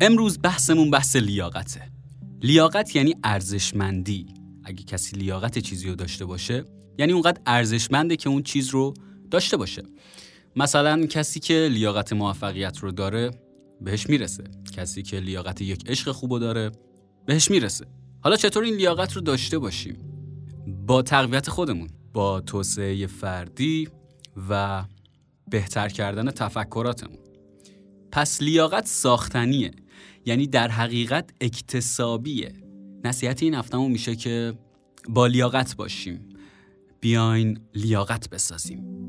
امروز بحثمون بحث لیاقته. لیاقت یعنی ارزشمندی. اگه کسی لیاقت چیزی رو داشته باشه یعنی اونقدر ارزشمنده که اون چیز رو داشته باشه. مثلا کسی که لیاقت موفقیت رو داره بهش می‌رسه. کسی که لیاقت یک عشق خوب داره بهش می‌رسه. حالا چطور این لیاقت رو داشته باشیم؟ با تقویت خودمون. با توسعه فردی و بهتر کردن تفکراتمون. پس لیاقت ساختنیه. یعنی در حقیقت اکتسابیه. نصیحت این هفتهمون میشه که با لیاقت باشیم. بیاین لیاقت بسازیم.